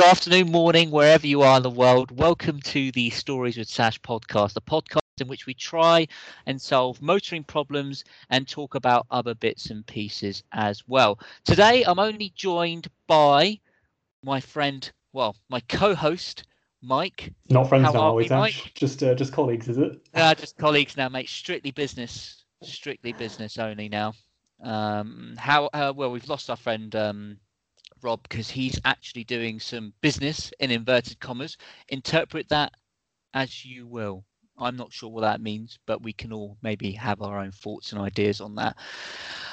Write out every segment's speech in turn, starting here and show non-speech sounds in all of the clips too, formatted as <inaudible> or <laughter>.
good afternoon, morning, wherever you are in the world. Welcome to the Stories with Sash podcast, a podcast in which we try and solve motoring problems and talk about other bits and pieces as well. Today, I'm only joined by my friend, well, my co-host, Mike. Not friends How now, are we? Mike? Just, uh, just colleagues, is it? Uh, just colleagues now, mate. Strictly business, strictly business only now. Um, how? Uh, well, we've lost our friend um, Rob because he's actually doing some business in inverted commas. Interpret that as you will. I'm not sure what that means, but we can all maybe have our own thoughts and ideas on that.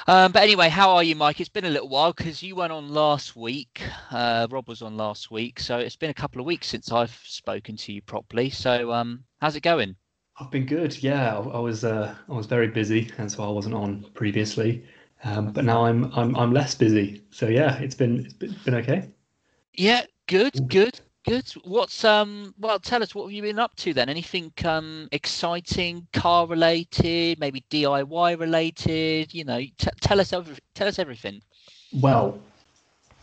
Um, but anyway, how are you, Mike? It's been a little while because you went on last week. Uh, Rob was on last week, so it's been a couple of weeks since I've spoken to you properly. So, um, how's it going? I've been good. Yeah, I, I was, uh, I was very busy, and so I wasn't on previously. Um, but now I'm, I'm, I'm less busy. So yeah, it's been, it's been, been okay. Yeah, good, good, good. What's um? Well, tell us what have you been up to then? Anything um exciting, car related, maybe DIY related? You know, t- tell us every- tell us everything. Well,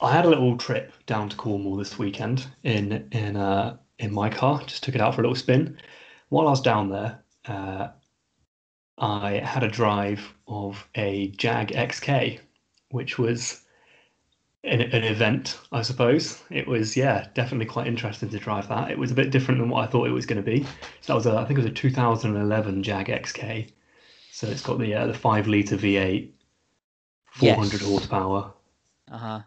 I had a little trip down to Cornwall this weekend in, in, uh, in my car. Just took it out for a little spin. While I was down there, uh, I had a drive of a Jag XK, which was an, an event, I suppose. It was, yeah, definitely quite interesting to drive that. It was a bit different than what I thought it was going to be. So that was a, I think it was a 2011 Jag XK. So it's got the uh, the five liter V8, 400 Yes. horsepower. Uh huh.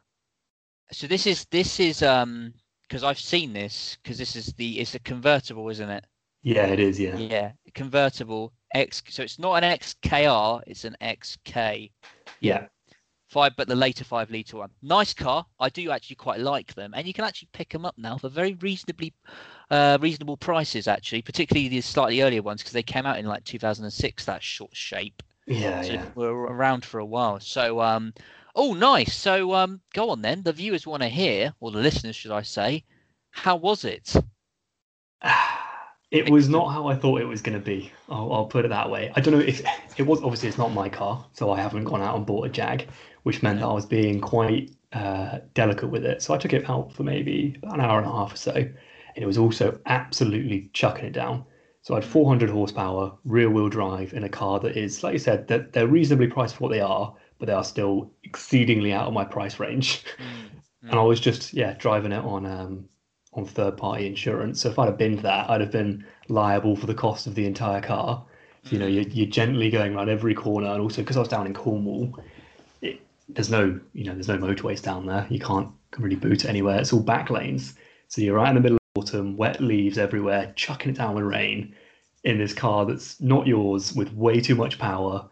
So this is this is um because I've seen this because this is the it's a convertible, isn't it? Yeah, it is. Yeah, Yeah, convertible X. So it's not an XKR, it's an XK. yeah, five, but the later five liter one. Nice car. I do actually quite like them, and you can actually pick them up now for very reasonably, uh, reasonable prices. Actually, particularly the slightly earlier ones because they came out in like 2006. That short shape, yeah, so yeah. were around for a while. So, um, oh, nice. So, um, go on then. The viewers want to hear, or the listeners, should I say, how was it? <sighs> <sighs> It was not how I thought it was going to be. I'll, I'll put it that way. I don't know if it was. Obviously, it's not my car, so I haven't gone out and bought a Jag, which meant that I was being quite uh, delicate with it. So I took it out for maybe an hour and a half or so, and it was also absolutely chucking it down. So I had 400 horsepower, rear-wheel drive in a car that is, like you said, they're, they're reasonably priced for what they are, but they are still exceedingly out of my price range. Mm, <laughs> and I was just yeah driving it on um on third party insurance. So if I'd have binned that, I'd have been liable for the cost of the entire car. You know, you're, you're gently going around every corner, and also because I was down in Cornwall, it, there's no you know there's no motorways down there. You can't really boot it anywhere. It's all back lanes. So you're right in the middle of autumn, wet leaves everywhere, chucking it down with rain in this car that's not yours with way too much power.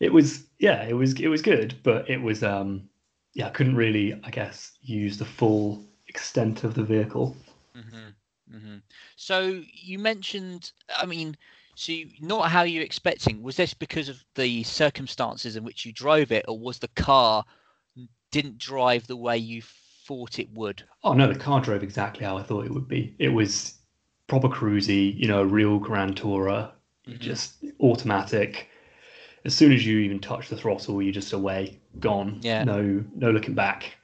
It was yeah, it was it was good, but it was um yeah, I couldn't really, I guess, use the full extent of the vehicle. hmm hmm So you mentioned, I mean, so you, not how you're expecting. Was this because of the circumstances in which you drove it, or was the car didn't drive the way you thought it would? Oh no, the car drove exactly how I thought it would be. It was proper cruisy, you know, a real Grand Tourer, Mhm. just automatic. As soon as you even touch the throttle, you're just away, gone. Yeah. No, no looking back.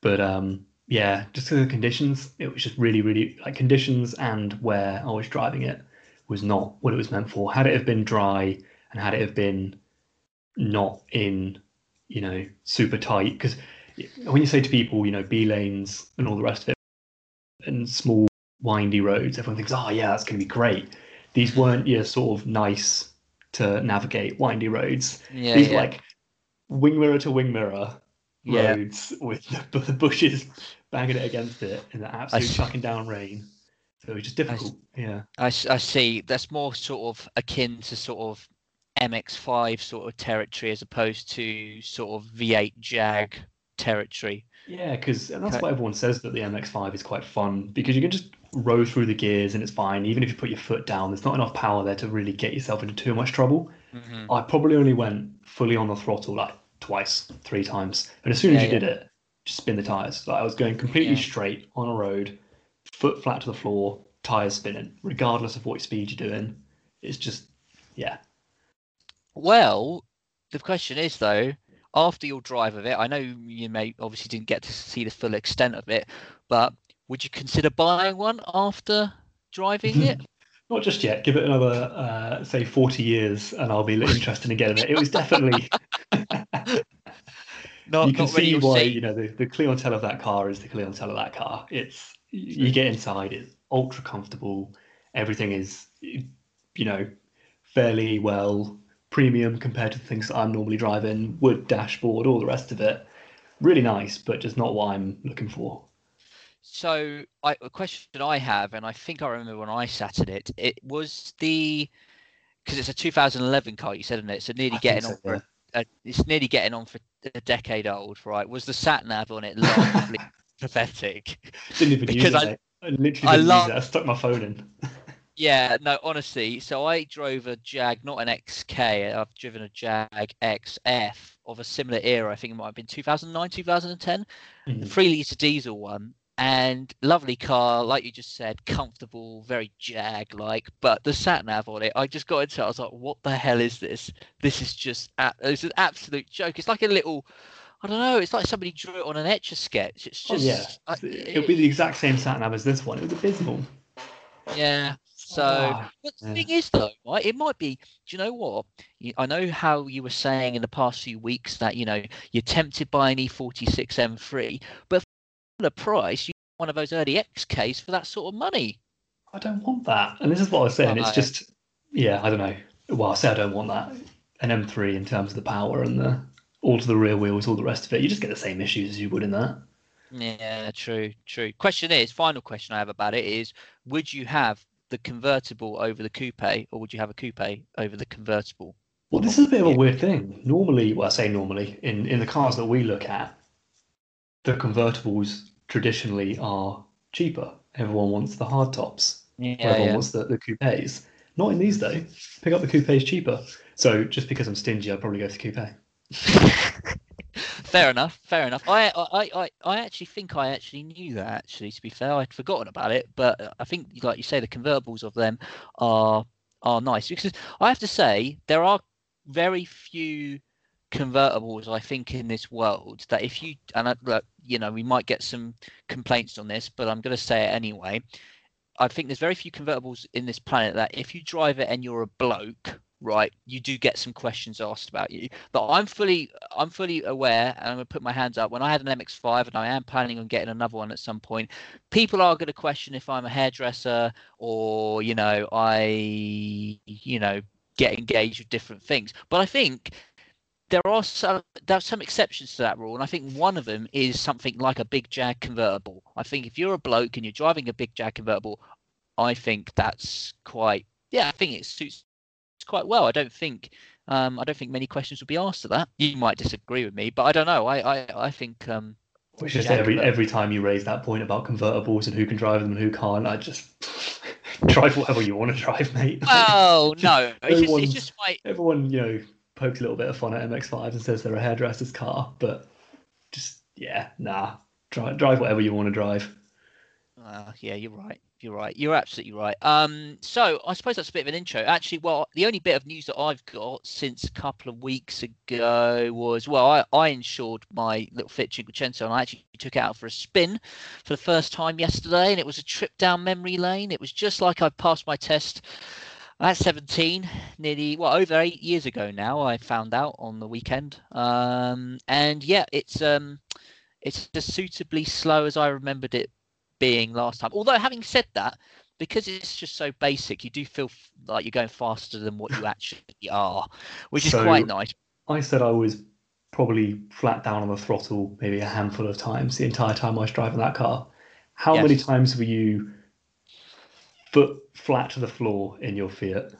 But um, yeah, just because of the conditions, it was just really, really like conditions and where I was driving it was not what it was meant for. Had it have been dry and had it have been not in, you know, super tight, because when you say to people, you know, B lanes and all the rest of it, and small windy roads, everyone thinks, oh yeah, that's going to be great. These weren't your sort of nice to navigate windy roads. Yeah, These were yeah, like wing mirror to wing mirror Yeah. roads with the, <laughs> the bushes banging it against it in the absolute chucking down rain. So it was just difficult. Yeah. I, I see. That's more sort of akin to sort of MX5 sort of territory as opposed to sort of V8 Jag territory. Yeah, because that's what everyone says that the MX5 is quite fun because you can just row through the gears and it's fine. Even if you put your foot down, there's not enough power there to really get yourself into too much trouble. hmm I probably only went fully on the throttle like twice, three times. But as soon as Yeah, you did it, just spin the tires. Like I was going completely Yeah. straight on a road, foot flat to the floor, tires spinning, regardless of what speed you're doing. It's just, yeah, Well, the question is though, after your drive of it, I know you may obviously didn't get to see the full extent of it, but would you consider buying one after driving it? <laughs> Not just yet. Give it another, uh, say, 40 years, and I'll be interested in getting it. It was definitely. <laughs> <laughs> not, you can see why see. you know the, the clientele of that car is the clientele of that car. It's you get inside, it's ultra comfortable. Everything is, you know, fairly well premium compared to the things that I'm normally driving. Wood dashboard, all the rest of it. Really nice, but just not what I'm looking for. So, I, a question I have, and I think I remember when I sat in it, it was the because it's a 2011 car. You said, isn't it? So nearly I getting so, on for yeah. a, it's nearly getting on for a decade old, right? Was the sat nav on it lovely, <laughs> pathetic? Didn't even Because use it. I I literally I didn't love- use it. I stuck my phone in. <laughs> Yeah, no, honestly. So I drove a Jag, not an XK. I've driven a Jag XF of a similar era. I think it might have been 2009, 2010. the Mhm. three litre diesel one and lovely car like you just said comfortable very jag like but the sat nav on it i just got into it i was like what the hell is this this is just a- it's an absolute joke it's like a little i don't know it's like somebody drew it on an etch a sketch it's Oh just yeah, I- it'll be the exact same sat nav as this one. It was abysmal. yeah so Ah, But the yeah. thing is, though, right? It might be. Do you know what? I know how you were saying in the past few weeks that you know you're tempted by an E E46 M3, but for the price, you one of those early XKs for that sort of money. I don't want that. And this is what I was saying. It's just, yeah, I don't know. Well, I say I don't want that. An M3 in terms of the power and the all to the rear wheels, all the rest of it. You just get the same issues as you would in that. Yeah, true, true. Question is, final question I have about it is, would you have the convertible over the coupe, or would you have a coupe over the convertible? Well, this is a bit of a weird thing. Normally, well, I say normally, in, in the cars that we look at, the convertibles traditionally are cheaper. Everyone wants the hard tops. Yeah, Everyone yeah. wants the, the coupes. Not in these though. Pick up the coupes cheaper. So just because I'm stingy, I'd probably go for the coupe. fair enough fair enough I, I i i actually think i actually knew that actually to be fair i'd forgotten about it but i think like you say the convertibles of them are are nice because i have to say there are very few convertibles i think in this world that if you and I, look, you know we might get some complaints on this but i'm going to say it anyway. I think there's very few convertibles in this planet that if you drive it and you're a bloke right you do get some questions asked about you. But i'm fully i'm fully aware and i'm going to put my hands up when i had an mx5 and i am planning on getting another one at some point people are going to question if i'm a hairdresser or you know i you know get engaged with different things. But i think there are some there are some exceptions to that rule and i think one of them is something like a big jag convertible i think if you're a bloke and you're driving a big jag convertible i think that's quite yeah i think it suits quite well i don't think um, I don't think many questions would be asked to that. You might disagree with me, but I don't know. I I, I think um, Which is every every time you raise that point about convertibles and who can drive them and who can't, I just <laughs> drive whatever you want to drive, mate. oh <laughs> no, it's just, just my Everyone, you know, pokes a little bit of fun at MX5 and says they're a hairdresser's car, but just yeah, nah. Drive drive whatever you want to drive. Uh, yeah, you're right. You're right. You're absolutely right. Um, so I suppose that's a bit of an intro. Actually, well, the only bit of news that I've got since a couple of weeks ago was well, I, I insured my little Fiat Cinquecento and I actually took it out for a spin for the first time yesterday, and it was a trip down memory lane. It was just like I passed my test at 17, nearly well over eight years ago now. I found out on the weekend, um, and yeah, it's um, it's as suitably slow as I remembered it being last time. Although having said that, because it's just so basic, you do feel f- like you're going faster than what you <laughs> actually are, which is quite nice. I said I was probably flat down on the throttle maybe a handful of times the entire time I was driving that car. How many times were you foot flat to the floor in your Fiat?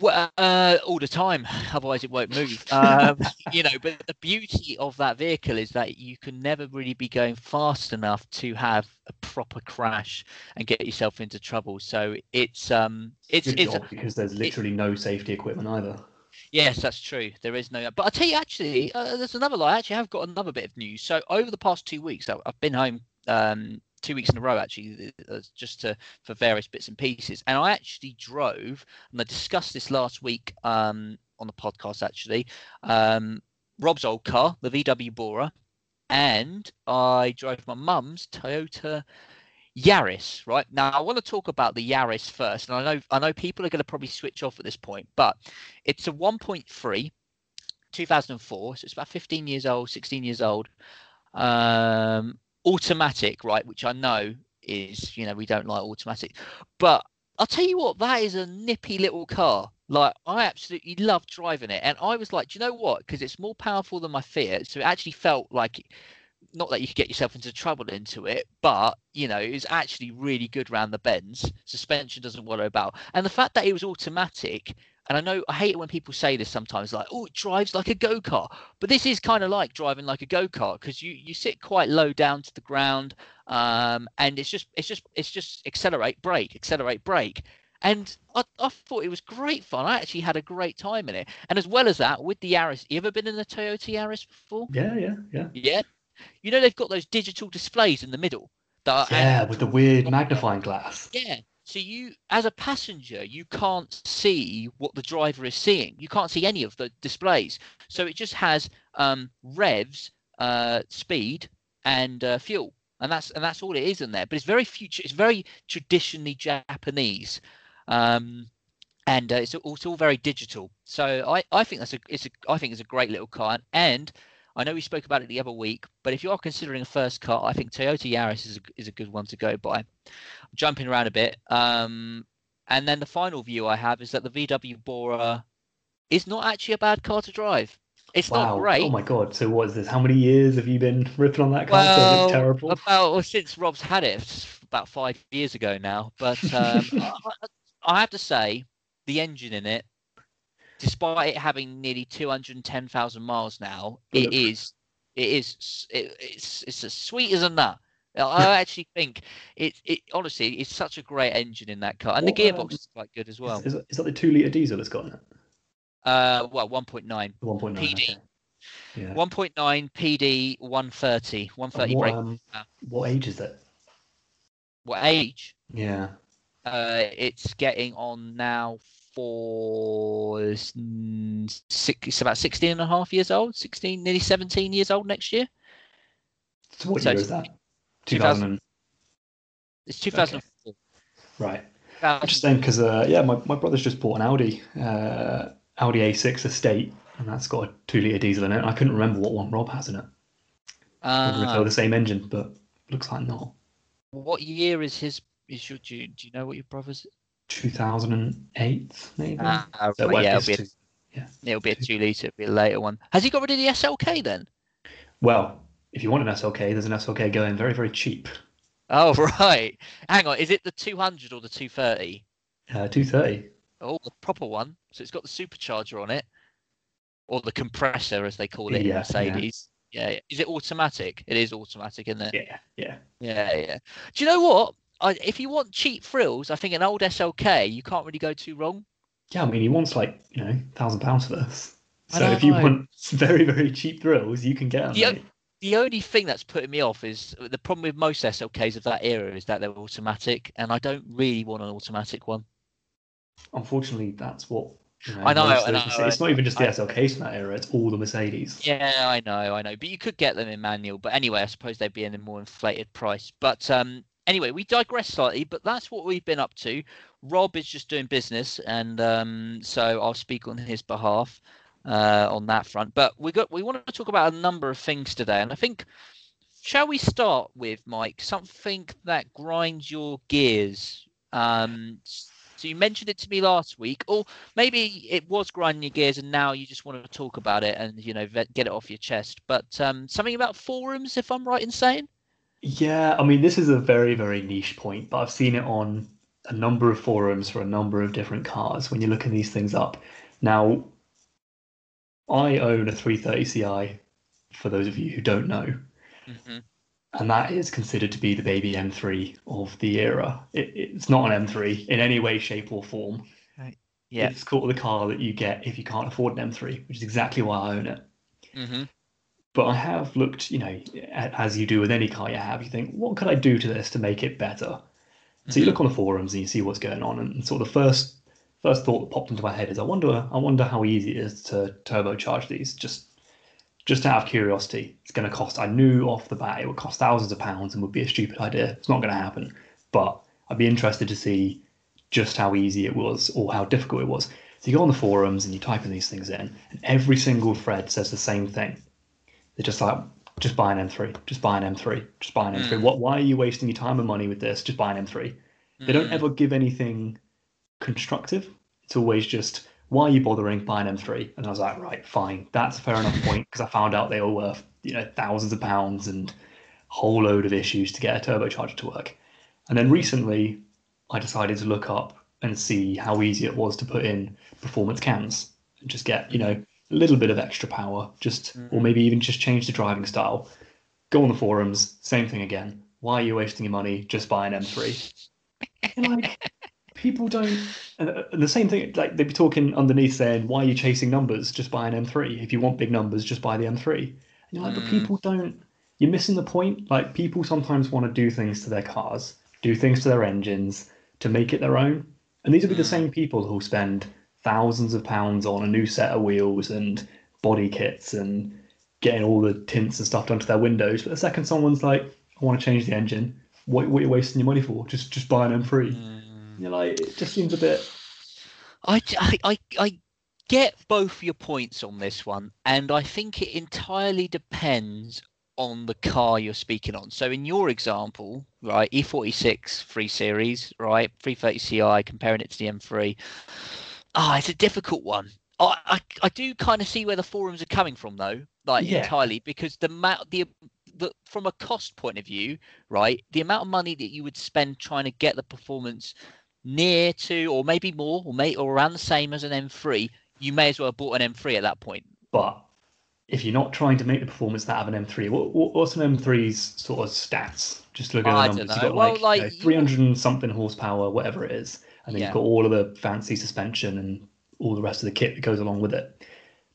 Well, uh, all the time, <laughs> otherwise it won't move. <laughs> Um, you know, but the beauty of that vehicle is that you can never really be going fast enough to have a proper crash and get yourself into trouble. So it's um, it's Good it's job, because there's literally no safety equipment either. Yes, that's true. There is no, but I tell you, actually, uh, there's another lie. I actually have got another bit of news. So over the past two weeks, I've been home um, two weeks in a row, actually, uh, just to for various bits and pieces. And I actually drove, and I discussed this last week um, on the podcast. Actually, um, Rob's old car, the VW Bora, and I drove my mum's Toyota Yaris, right? Now I want to talk about the Yaris first, and I know I know people are going to probably switch off at this point, but it's a 1.3, 2004, so it's about 15 years old, 16 years old, um, automatic, right? Which I know is, you know, we don't like automatic, but I'll tell you what, that is a nippy little car. Like I absolutely love driving it, and I was like, do you know what? Because it's more powerful than my Fiat, so it actually felt like not that you could get yourself into trouble into it, but you know, it was actually really good around the bends. Suspension doesn't worry about, and the fact that it was automatic. And I know I hate it when people say this sometimes, like, "Oh, it drives like a go kart," but this is kind of like driving like a go kart because you you sit quite low down to the ground, um, and it's just it's just it's just accelerate, brake, accelerate, brake, and I, I thought it was great fun. I actually had a great time in it. And as well as that, with the Yaris, you ever been in a Toyota Yaris before? Yeah, yeah, yeah. Yeah. You know they've got those digital displays in the middle. That yeah, with the weird magnifying glass. Yeah. So you, as a passenger, you can't see what the driver is seeing. You can't see any of the displays. So it just has um, revs, uh, speed, and uh, fuel, and that's and that's all it is in there. But it's very future. It's very traditionally Japanese, um, and uh, it's, all, it's all very digital. So I, I think that's a it's a I think it's a great little car, and I know we spoke about it the other week, but if you are considering a first car, I think Toyota Yaris is a, is a good one to go by. Jumping around a bit. Um, and then the final view I have is that the VW Bora is not actually a bad car to drive. It's wow. not great. Oh my god! So what is this? How many years have you been ripping on that car? Well, it's terrible. About well, since Rob's had it, about five years ago now. But um, <laughs> I, I have to say, the engine in it despite it having nearly 210,000 miles now, it is it is it, it's it's as sweet as a nut. I <laughs> actually think it it honestly it's such a great engine in that car, and what, the gearbox um, is quite good as well. Is, is, that the two liter diesel it's got in it? Uh, well, 1.9. 1.9 PD. Okay. Yeah. 1.9 PD 130 130 what, brake. Um, what age is it? What age? Yeah. Uh, it's getting on now for six, it's about 16 and a half years old, 16, nearly 17 years old next year. So what so year is that? 2000. It's 2004. Okay. Right. Interesting because uh, yeah, my, my brother's just bought an Audi, uh, Audi A6 Estate, and that's got a two liter diesel in it. I couldn't remember what one Rob has in it. Uh, if they're the same engine, but looks like not. What year is his? Is your do you, do you know what your brother's? 2008, maybe. Ah, so right, yeah, it'll be, a, yeah, it'll be a two litre, it'll be a later one. Has he got rid of the SLK then? Well, if you want an SLK, there's an SLK going very, very cheap. Oh, <laughs> right. Hang on, is it the 200 or the 230? Uh, 230. Oh, the proper one. So it's got the supercharger on it, or the compressor, as they call it yeah, in Mercedes. Yeah. yeah. Is it automatic? It is automatic, isn't it? Yeah, yeah. Yeah, yeah. Do you know what? I, if you want cheap thrills, I think an old SLK you can't really go too wrong. Yeah, I mean he wants like you know thousand pounds for this. So if you want <laughs> very very cheap thrills, you can get them. The, the only thing that's putting me off is the problem with most SLKs of that era is that they're automatic, and I don't really want an automatic one. Unfortunately, that's what you know, I know, I know It's not even just the SLKs from that era; it's all the Mercedes. Yeah, I know, I know. But you could get them in manual. But anyway, I suppose they'd be in a more inflated price. But um, anyway, we digress slightly, but that's what we've been up to. Rob is just doing business, and um, so I'll speak on his behalf uh, on that front. But we got we want to talk about a number of things today, and I think shall we start with Mike something that grinds your gears? Um, so you mentioned it to me last week, or maybe it was grinding your gears, and now you just want to talk about it and you know get it off your chest. But um, something about forums, if I'm right in saying. Yeah, I mean, this is a very, very niche point, but I've seen it on a number of forums for a number of different cars when you're looking these things up. Now, I own a 330 Ci, for those of you who don't know. Mm-hmm. And that is considered to be the baby M3 of the era. It, it's not an M3 in any way, shape, or form. Right. Yeah. It's called the car that you get if you can't afford an M3, which is exactly why I own it. Mm-hmm. But I have looked, you know, as you do with any car you have, you think, what could I do to this to make it better? So you mm-hmm. look on the forums and you see what's going on, and sort of the first first thought that popped into my head is, I wonder, I wonder how easy it is to turbocharge these. Just just out of curiosity, it's going to cost. I knew off the bat it would cost thousands of pounds and would be a stupid idea. It's not going to happen. but I'd be interested to see just how easy it was or how difficult it was. So you go on the forums and you type in these things in, and every single thread says the same thing. They're just like, just buy an M3, just buy an M3, just buy an M3. Mm. What? Why are you wasting your time and money with this? Just buy an M3. They don't Mm. ever give anything constructive. It's always just, why are you bothering? Buy an M3. And I was like, right, fine, that's a fair enough point because I found out they were worth you know thousands of pounds and whole load of issues to get a turbocharger to work. And then recently, I decided to look up and see how easy it was to put in performance cans and just get you know a little bit of extra power, just or maybe even just change the driving style. Go on the forums, same thing again. Why are you wasting your money? Just buy an M3. Like <laughs> people don't, and the same thing. Like they'd be talking underneath saying, "Why are you chasing numbers? Just buy an M3. If you want big numbers, just buy the M3." And you're like, but Mm. people don't. You're missing the point. Like people sometimes want to do things to their cars, do things to their engines to make it their own. And these would be the Mm. same people who'll spend thousands of pounds on a new set of wheels and body kits and getting all the tints and stuff done to their windows. But the second someone's like, "I want to change the engine," what, what are you wasting your money for? Just just buy an M3. Mm. You're like, it just seems a bit. I, I, I, I get both your points on this one, and I think it entirely depends on the car you're speaking on. So, in your example, right, E46 3 Series, right, 330 Ci, comparing it to the M3, ah, it's a difficult one. I, I, I do kind of see where the forums are coming from, though, like Yeah. entirely, because the amount, the, the from a cost point of view, right, the amount of money that you would spend trying to get the performance near to, or maybe more, or may or around the same as an M3, you may as well have bought an M3 at that point. But if you're not trying to make the performance that of an M3, what, what what's an M3's sort of stats? Just look at the numbers. You've got Well, like, like, you know, 300 and something horsepower, whatever it is, and then Yeah. you've got all of the fancy suspension and all the rest of the kit that goes along with it.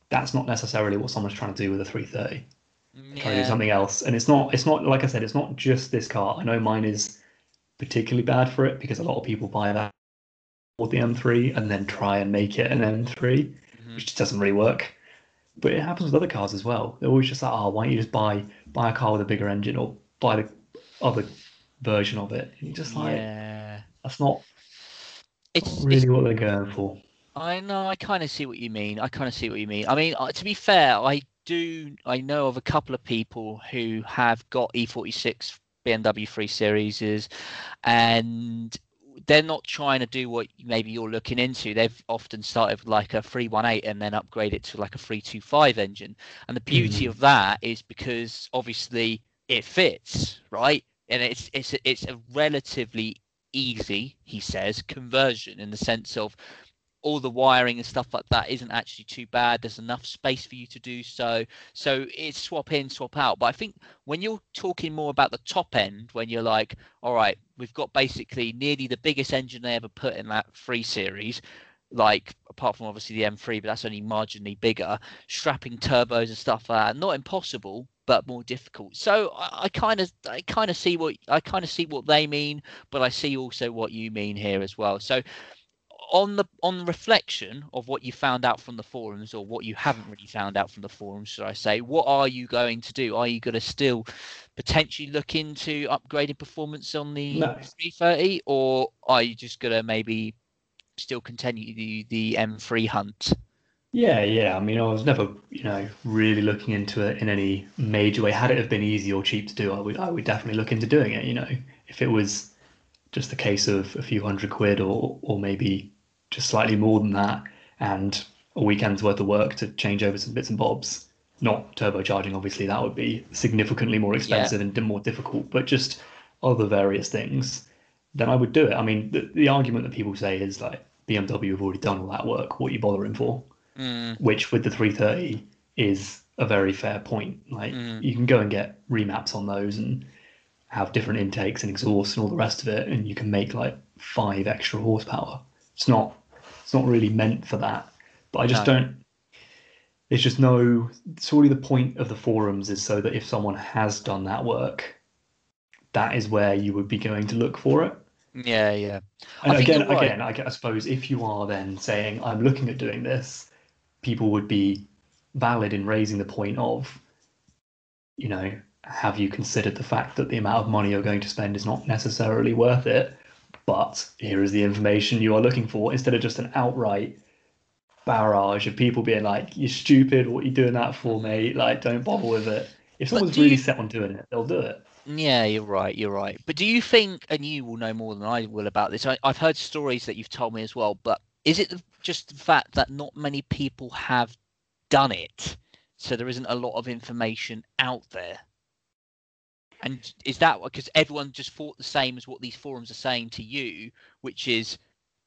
That's not necessarily what someone's trying to do with a 330. Trying to do something else, and it's not. It's not like I said. It's not just this car. I know mine is particularly bad for it because a lot of people buy that or the M3 and then try and make it an M3 Mhm. which just doesn't really work. But it happens with other cars as well. They're always just like, oh, why don't you just buy buy a car with a bigger engine or buy the other version of it? And you're just like, yeah. that's not It's, really it's what they're going for. I know. I kind of see what you mean. I kind of see what you mean. I mean, uh, to be fair, I do. I know of a couple of people who have got E46 BMW 3 Series, and they're not trying to do what maybe you're looking into. They've often started with like a 318 and then upgrade it to like a 325 engine. And the beauty Mhm. of that is because obviously it fits, right? And it's it's it's a relatively easy, he says, conversion in the sense of all the wiring and stuff like that isn't actually too bad. There's enough space for you to do so. So it's swap in, swap out. But I think when you're talking more about the top end, when you're like, all right, we've got basically nearly the biggest engine they ever put in that three series, like apart from obviously the M3, but that's only marginally bigger, strapping turbos and stuff like that. Not impossible, but more difficult. So I kind of I kind of see what I kind of see what they mean, but I see also what you mean here as well. So on the on reflection of what you found out from the forums or what you haven't really found out from the forums should i say what are you going to do are you going to still potentially look into upgrading performance on the No. 330 or are you just going to maybe still continue the, the m3 hunt Yeah, yeah. I mean, I was never, you know, really looking into it in any major way. Had it have been easy or cheap to do, I would, I would definitely look into doing it. You know, if it was just a case of a few hundred quid or, or maybe just slightly more than that, and a weekend's worth of work to change over some bits and bobs. Not turbocharging, obviously, that would be significantly more expensive and more difficult. But just other various things, then I would do it. I mean, the, the argument that people say is like BMW have already done all that work. What are you bothering for? mm, which with the 330 is a very fair point. Like Mm. you can go and get remaps on those and have different intakes and exhausts and all the rest of it, and you can make like five extra horsepower. It's not it's not really meant for that. But I just No. don't. There's just no. Surely the point of the forums is so that if someone has done that work, that is where you would be going to look for it. Yeah yeah And I again, right. again, I, I suppose if you are then saying I'm looking at doing this, people would be valid in raising the point of, you know, have you considered the fact that the amount of money you're going to spend is not necessarily worth it? But here is the information you are looking for instead of just an outright barrage of people being like, "You're stupid. What are you doing that for, mate? Like, don't bother with it." If someone's really you... set on doing it, they'll do it. Yeah, you're right. You're right. But do you think, and you will know more than I will about this? I, have heard stories that you've told me as well. But is it just the fact that not many people have done it, so there isn't a lot of information out there? And is that because everyone just thought the same as what these forums are saying to you, which is,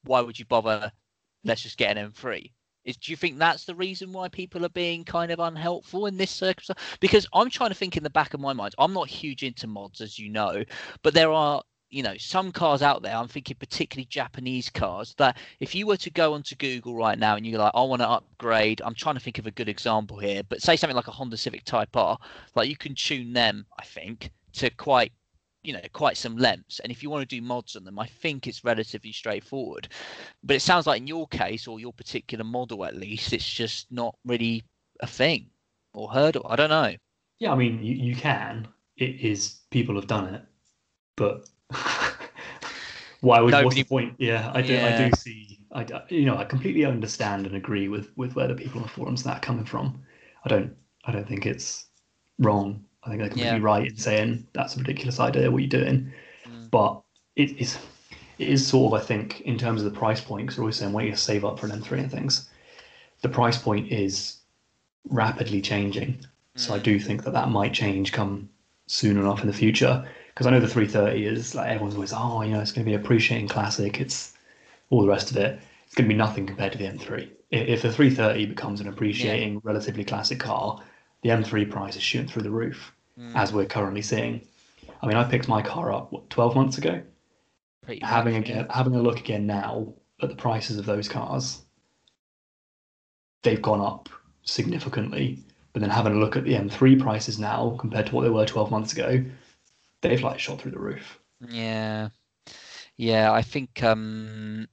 why would you bother? Let's just get an M3. Is, do you think that's the reason why people are being kind of unhelpful in this circumstance? Because I'm trying to think in the back of my mind. I'm not huge into mods, as you know, but there are you know some cars out there i'm thinking particularly japanese cars that if you were to go onto google right now and you're like i want to upgrade i'm trying to think of a good example here but say something like a honda civic type r like you can tune them i think to quite you know quite some lengths. And if you want to do mods on them i think it's relatively straightforward. But it sounds like in your case or your particular model at least it's just not really a thing or hurdle. I don't know. Yeah i mean you, you can. It is people have done it. But <laughs> why would Nobody, what's the point? Yeah i do yeah. i do see i you know i completely understand and agree with with where the people on the forums that are coming from. I don't i don't think it's wrong I think they're completely yeah. right in saying that's a ridiculous idea. What you're doing, mm. but it is it is sort of I think in terms of the price point because we're always saying why you save up for an M3 and things. The price point is rapidly changing, mm. so I mm. do think that that might change come soon enough in the future. Because I know the 330 is like everyone's always oh you know it's going to be appreciating classic. It's all the rest of it. It's going to be nothing compared to the M3. If the 330 becomes an appreciating, yeah. relatively classic car, the M3 price is shooting through the roof, mm. as we're currently seeing. I mean, I picked my car up what, 12 months ago. Pretty having much, again, yeah. having a look again now at the prices of those cars, they've gone up significantly. But then having a look at the M3 prices now compared to what they were 12 months ago, they've like shot through the roof. Yeah, yeah, I think um,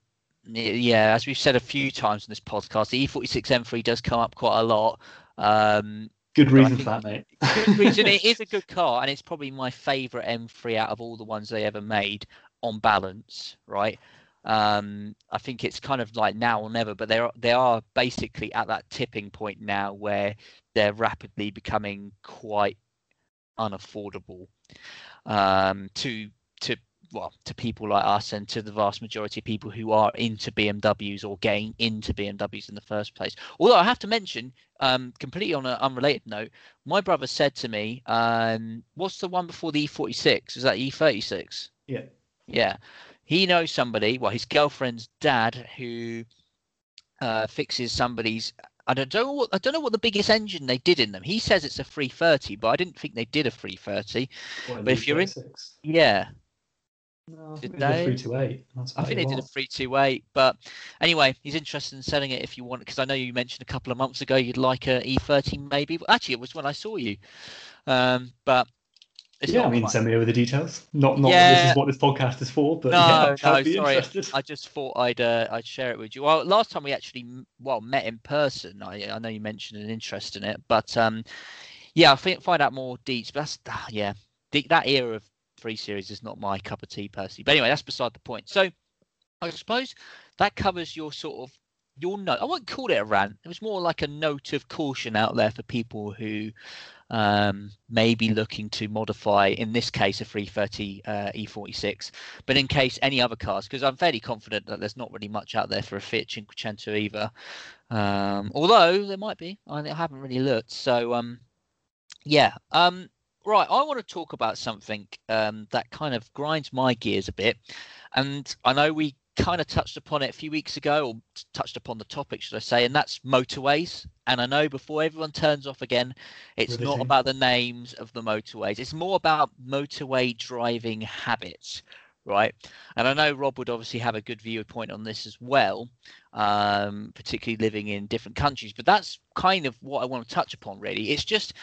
yeah, as we've said a few times in this podcast, the E46 M3 does come up quite a lot. Um, Good reason for that, mate. good reason. <laughs> It is a good car, and it's probably my favourite M3 out of all the ones they ever made on balance, right? Um, I think it's kind of like now or never, but they're they are basically at that tipping point now where they're rapidly becoming quite unaffordable um, to to well to people like us and to the vast majority of people who are into BMWs or getting into BMWs in the first place. Although I have to mention, um, completely on an unrelated note, my brother said to me, um, "What's the one before the E46? Is that E36?" Yeah. Yeah. He knows somebody. Well, his girlfriend's dad who uh, fixes somebody's I don't know what I don't know what the biggest engine they did in them. He says it's a 330, but I didn't think they did a 330. What, but if you're in, yeah, no, did they? Three two eight. I think they did a three two eight. But anyway, he's interested in selling it if you want, because I know you mentioned a couple of months ago you'd like a E30 maybe. Actually, it was when I saw you. Um, but yeah, I mean, send me over the details. Not, not yeah. this is what this podcast is for, but no, yeah, no, sorry. Interested. I just thought I'd uh, I'd share it with you. Well, last time we actually well met in person, I I know you mentioned an interest in it, but um, yeah, I think find out more deets. But that's yeah, that era of three series is not my cup of tea personally. But anyway, that's beside the point. So I suppose that covers your sort of your note. I won't call it a rant. It was more like a note of caution out there for people who um, may be looking to modify, in this case, a 330 uh, E46. But in case any other cars, because I'm fairly confident that there's not really much out there for a Fiat Cinquecento either. Um, although there might be. I haven't really looked. So um, yeah. Um, right, I want to talk about something um, that kind of grinds my gears a bit. And I know we kind of touched upon it a few weeks ago, or touched upon the topic, should I say, and that's motorways. And I know before everyone turns off again, it's not about the names of the motorways, it's more about motorway driving habits. Right, and I know Rob would obviously have a good viewpoint on this as well, um, particularly living in different countries. But that's kind of what I want to touch upon. Really, it's just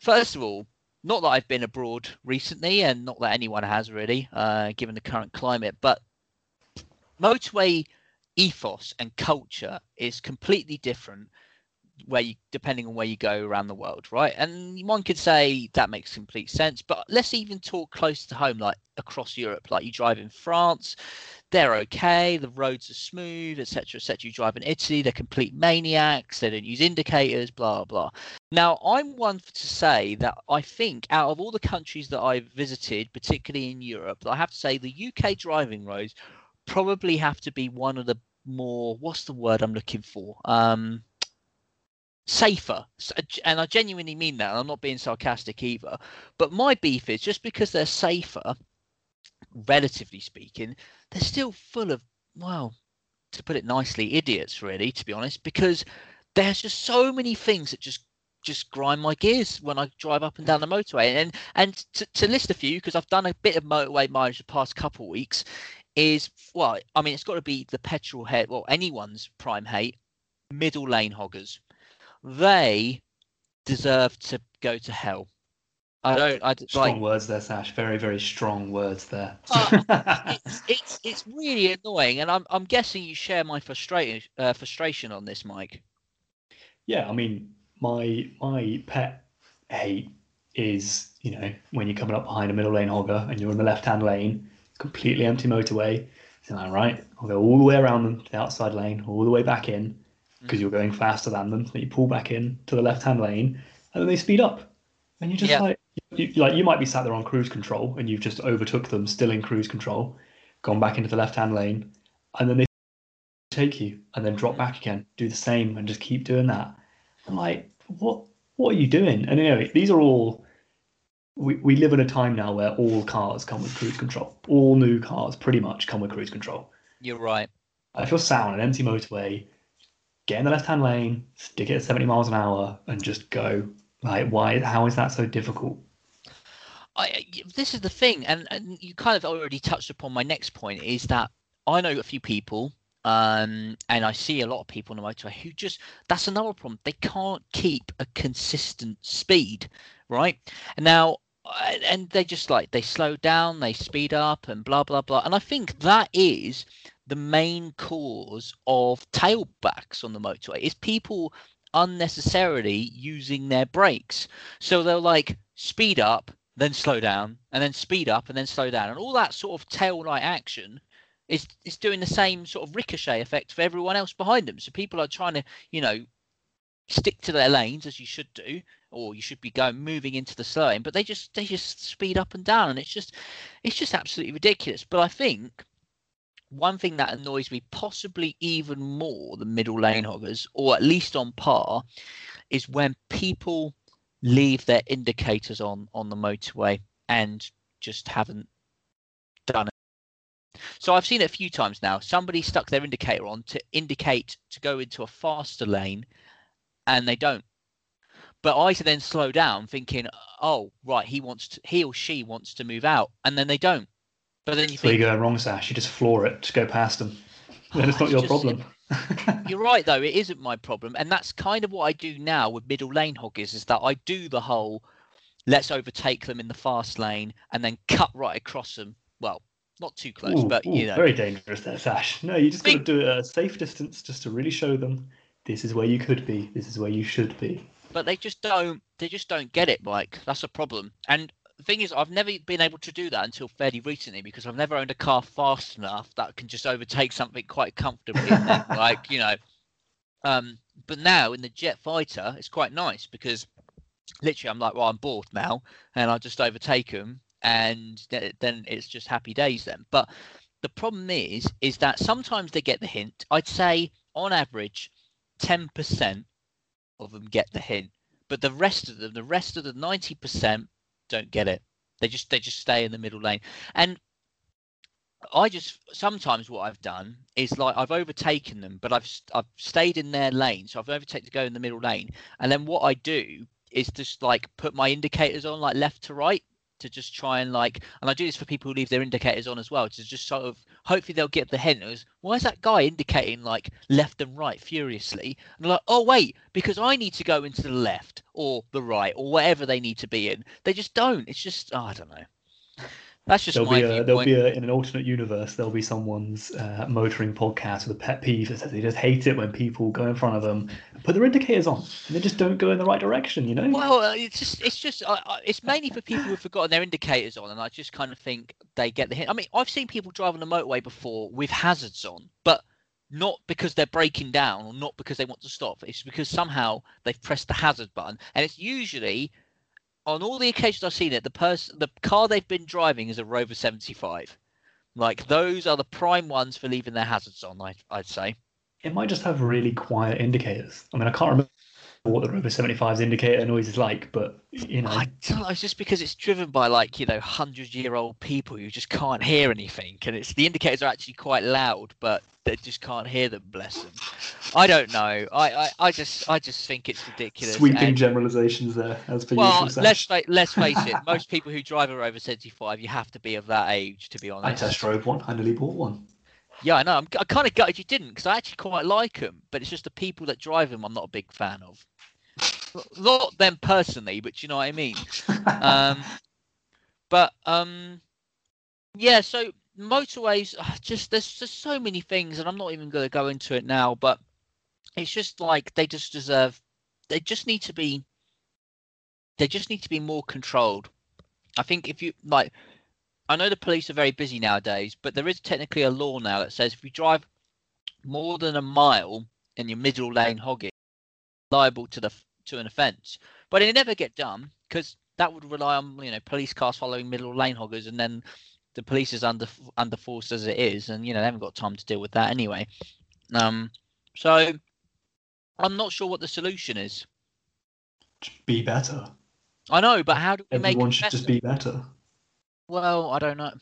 first of all, not that I've been abroad recently, and not that anyone has really, uh, given the current climate, but motorway ethos and culture is completely different where you depending on where you go around the world, right? And one could say that makes complete sense. But let's even talk close to home, like across Europe. Like you drive in France, they're okay, the roads are smooth, etc., etc. You drive in Italy, they're complete maniacs. They don't use indicators, blah blah. Now, I'm one to say that I think out of all the countries that I've visited, particularly in Europe, I have to say the UK driving roads probably have to be one of the more what's the word I'm looking for? Um, safer. Uh, and I genuinely mean that. I'm not being sarcastic either. But my beef is just because they're safer, relatively speaking, they're still full of, well, to put it nicely, idiots, really, to be honest, because there's just so many things that just just grind my gears when I drive up and down the motorway. And and to, to list a few, because I've done a bit of motorway mileage the past couple of weeks, is well, I mean, it's got to be the petrol head, well, anyone's prime hate, middle lane hoggers. They deserve to go to hell. I don't. I strong like, words there, Sash. Very, very strong words there. uh, <laughs> it's, it's it's really annoying, and I'm I'm guessing you share my frustration uh, frustration on this, Mike. Yeah, I mean, my my pet hate is you know when you're coming up behind a middle lane hogger and you're in the left hand lane completely empty motorway. So I'm right, I'll go all the way around them to the outside lane, all the way back in, because you're going faster than them. Then you pull back in to the left-hand lane, and then they speed up, and you're just yeah. like, you, like you might be sat there on cruise control, and you've just overtook them, still in cruise control, gone back into the left-hand lane, and then they take you, and then drop back again, do the same, and just keep doing that. I'm like, what? What are you doing? And anyway, these are all we, we live in a time now where all cars come with cruise control. All new cars pretty much come with cruise control. You're right. If you're sat on an empty motorway, get in the left hand lane, stick it at 70 miles an hour, and just go. Like, why? How is that so difficult? I, this is the thing, and, and you kind of already touched upon my next point is that I know a few people, um, and I see a lot of people on the motorway who just that's another problem. They can't keep a consistent speed, right? And now and they just like they slow down, they speed up, and blah blah blah. And I think that is the main cause of tailbacks on the motorway is people unnecessarily using their brakes. So they'll like speed up, then slow down, and then speed up and then slow down, and all that sort of tail light action is is doing the same sort of ricochet effect for everyone else behind them. So people are trying to, you know, stick to their lanes as you should do, or you should be going moving into the slow lane, but they just they just speed up and down, and it's just it's just absolutely ridiculous. But I think one thing that annoys me possibly even more than middle lane hoggers, or at least on par, is when people leave their indicators on on the motorway and just haven't done it. So I've seen it a few times now. Somebody stuck their indicator on to indicate to go into a faster lane and they don't. But I then slow down, thinking, "Oh, right, he wants to, he or she wants to move out," and then they don't. But then you so think you go wrong, Sash. You just floor it, just go past them. Then it's <laughs> not your just, problem. you're right, though. It isn't my problem, and that's kind of what I do now with middle lane hoggers. Is that I do the whole, let's overtake them in the fast lane and then cut right across them. Well, not too close, ooh, but you know, very dangerous there, Sash. No, you just got to do it at a safe distance just to really show them this is where you could be, this is where you should be. But they just don't. They just don't get it, Mike. That's a problem. And the thing is, I've never been able to do that until fairly recently because I've never owned a car fast enough that can just overtake something quite comfortably. <laughs> like you know, um, but now in the jet fighter, it's quite nice because literally I'm like, well, I'm bored now, and I just overtake them, and then it's just happy days then. But the problem is, is that sometimes they get the hint. I'd say on average, 10% of them get the hint, but the rest of them, the rest of the 90% don't get it. They just they just stay in the middle lane. And I just sometimes what I've done is like I've overtaken them, but I've I've stayed in their lane, so I've overtaken to go in the middle lane. And then what I do is just like put my indicators on like left to right, to just try and like, and I do this for people who leave their indicators on as well, to just sort of hopefully they'll get the hint why is that guy indicating like left and right furiously? And like, oh wait, because I need to go into the left or the right or whatever they need to be in. They just don't. It's just oh, I don't know. That's just There'll my be a, there'll be a, in an alternate universe. There'll be someone's uh, motoring podcast with a pet peeve that says they just hate it when people go in front of them, put their indicators on, and they just don't go in the right direction. You know? Well, uh, it's just it's just uh, uh, it's mainly for people who've forgotten their indicators on, and I just kind of think they get the hint. I mean, I've seen people drive on the motorway before with hazards on, but not because they're breaking down or not because they want to stop. It's because somehow they've pressed the hazard button, and it's usually on all the occasions I've seen it, the person, the car they've been driving is a Rover 75. Like those are the prime ones for leaving their hazards on. I, I'd say. It might just have really quiet indicators. I mean, I can't remember what the Rover 75's indicator noise is like, but you know, I don't know. It's just because it's driven by like you know hundred year old people who just can't hear anything, and it's the indicators are actually quite loud, but they just can't hear them. Bless them. I don't know. I I, I just I just think it's ridiculous. sweeping and- generalizations there, as per well, usual. let's fa- let's face it. Most people who drive a Rover 75, you have to be of that age to be honest. I honest. test drove one. I nearly bought one. Yeah, I know. I'm, I kind of gutted you didn't because I actually quite like them, but it's just the people that drive them I'm not a big fan of. Not them personally, but you know what I mean. um, <laughs> but um, yeah. So motorways, ah, just there's just so many things, and I'm not even going to go into it now. But it's just like they just deserve. They just need to be. They just need to be more controlled. I think if you like, I know the police are very busy nowadays, but there is technically a law now that says if you drive more than a mile in your middle lane hogging, liable to the to an offence. But it never get done because that would rely on you know police cars following middle lane hoggers, and then the police is under under force as it is, and you know they haven't got time to deal with that anyway. Um, so I'm not sure what the solution is. Be better. I know, but how do we make Everyone should just be better. Well, I don't know.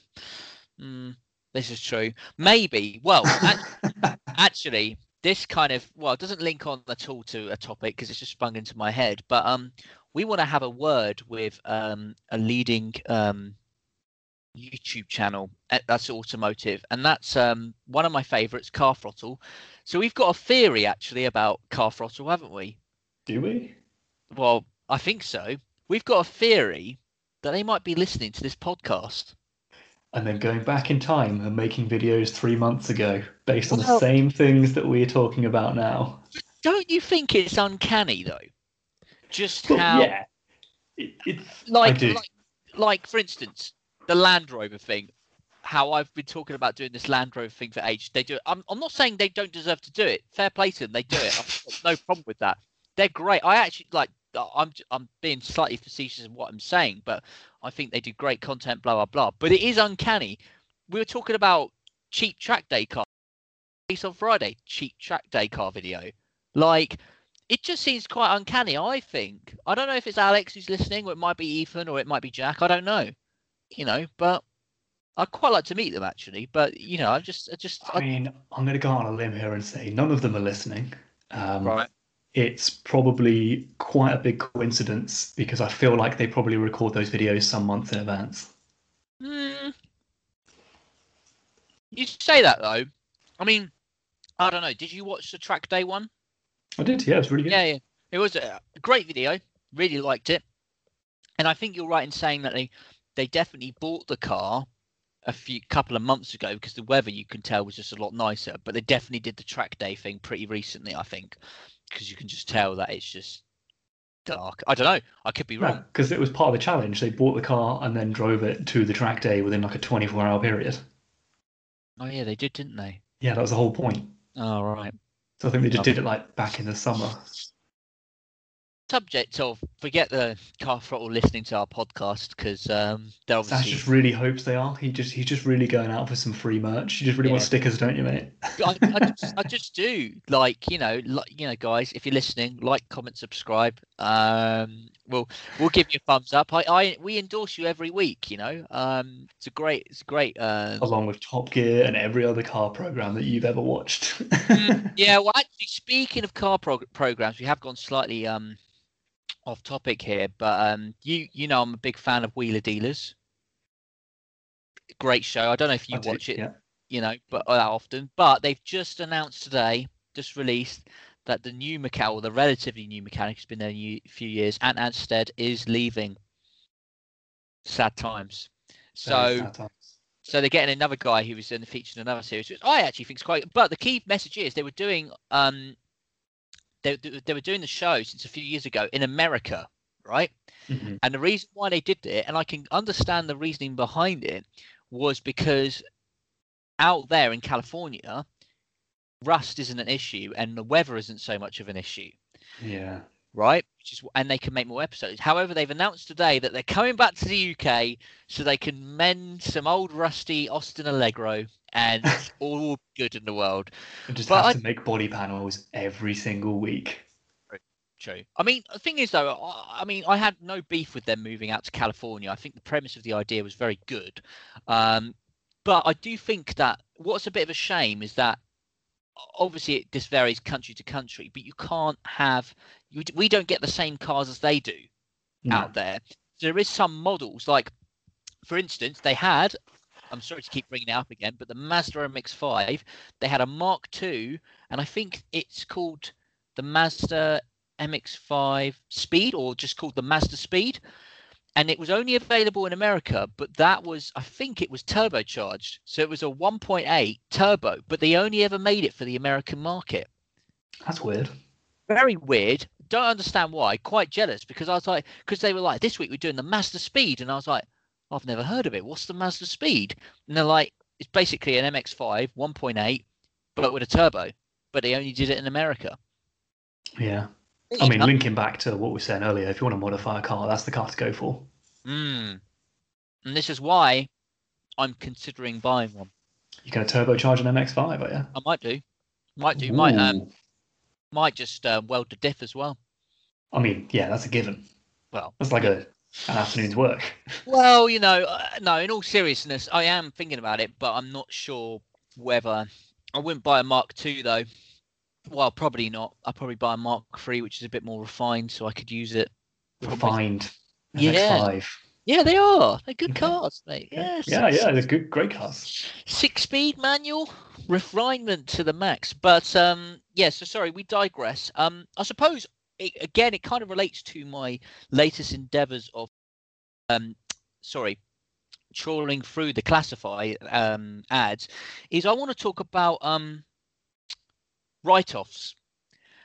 Mm, this is true. Maybe. Well, <laughs> act- actually, this kind of well it doesn't link on at all to a topic because it's just sprung into my head. But um, we want to have a word with um a leading um YouTube channel uh, that's automotive, and that's um one of my favourites, Car Throttle. So we've got a theory actually about Car Throttle, haven't we? Do we? Well, I think so. We've got a theory that they might be listening to this podcast. And then going back in time and making videos three months ago based on Well- the same things that we're talking about now. Don't you think it's uncanny though? Just But how yeah, it, it's like, like like for instance, the Land Rover thing. How I've been talking about doing this Land Rover thing for ages. They do it. I'm, I'm not saying they don't deserve to do it. Fair play to them. They do it. I've got no problem with that. They're great. I actually like. I'm j- I'm being slightly facetious in what I'm saying, but I think they do great content. Blah blah blah. But it is uncanny. We were talking about cheap track day car. Release on Friday. Cheap track day car video. Like it just seems quite uncanny. I think. I don't know if it's Alex who's listening, or it might be Ethan, or it might be Jack. I don't know. You know, but I'd quite like to meet them actually. But you know, I just, I just, I I, mean, I'm going to go on a limb here and say none of them are listening. Um, right. It's probably quite a big coincidence because I feel like they probably record those videos some months in advance. Hmm. You say that though. I mean, I don't know. Did you watch the track day one? I did, yeah, it was really good. Yeah, yeah. It was a a great video. Really liked it. And I think you're right in saying that they they definitely bought the car a few couple of months ago because the weather you can tell was just a lot nicer. But they definitely did the track day thing pretty recently, I think, because you can just mm. tell that it's just dark. I don't know. I could be wrong. because it was part of the challenge. They bought the car and then drove it to the track day within like a 24 hour period. Oh yeah, they did, didn't they? Yeah, that was the whole point. Oh right. So I think they just did it like back in the summer. Subject of forget the car throttle listening to our podcast because um, they're Sash obviously just really hopes they are. He just he's just really going out for some free merch. You just really want stickers, don't you, mate? I, I, just, I <laughs> just do like you know like you know guys if you're listening like comment subscribe um we'll we'll give you a thumbs up i i we endorse you every week you know um it's a great it's a great uh Along with Top Gear and every other car program that you've ever watched. Mm, yeah <laughs> well actually speaking of car prog- programs we have gone slightly um off topic here but um you you know i'm a big fan of wheeler dealers great show i don't know if you I do, watch it Yeah. you know, but that often. But they've just announced today, just released, that the new mechanic, or the relatively new mechanic, has been there a few years, Ant Anstead is leaving. Sad times. So Sad times. so they're getting another guy who was in the featured in another series, which I actually think is quite. But the key message is they were doing um they they were doing the show since a few years ago in America, right? Mhm. And the reason why they did it, and I can understand the reasoning behind it, was because out there in California, rust isn't an issue and the weather isn't so much of an issue, Yeah. right? Which is, and they can make more episodes. However, they've announced today that they're coming back to the UK so they can mend some old rusty Austin Allegro and it's all good in the world. <laughs> And just But have I- to make body panels every single week. True. I mean, the thing is, though, I, I mean, I had no beef with them moving out to California. I think the premise of the idea was very good. Um, but I do think that what's a bit of a shame is that obviously it, this varies country to country, but you can't have, you, we don't get the same cars as they do No. out there. So there is some models, like, for instance, they had, I'm sorry to keep bringing it up again, but the Mazda MX-5, they had a Mark II, and I think it's called the Mazda MX-5 Speed, or just called the Mazda Speed, and it was only available in America, but that was, I think, it was turbocharged, so it was a 1.8 turbo, but they only ever made it for the American market That's weird. very weird. Don't understand why. Quite jealous because I was like, because they were like, this week we're doing the Mazda Speed, and I was like, I've never heard of it. What's the Mazda Speed? And they're like, it's basically an MX-5 1.8, but with a turbo. But they only did it in America. Yeah. I mean, linking back to what we were saying earlier, if you want to modify a car, that's the car to go for. mm. and this is why I'm considering buying one. You're going to turbocharge an MX-5, are you? I might do, might do, might um, might just uh, weld the diff as well. I mean, yeah, that's a given. Well, That's like a an afternoon's work. <laughs> Well, you know, uh, no. In all seriousness, I am thinking about it, but I'm not sure whether I wouldn't buy a Mark II though. Well, probably not. I'll probably buy a Mark III, which is a bit more refined, so I could use it. Probably. Refined Yeah. MX-5. Yeah, they are. They're good cars, mate. Yeah, Yeah, yeah, they're good, great cars. Six-speed manual, refinement to the max. But um, yeah. So sorry, we digress. Um, I suppose it, again, it kind of relates to my latest endeavours of um, sorry, trawling through the classify um, ads is I want to talk about um, write-offs,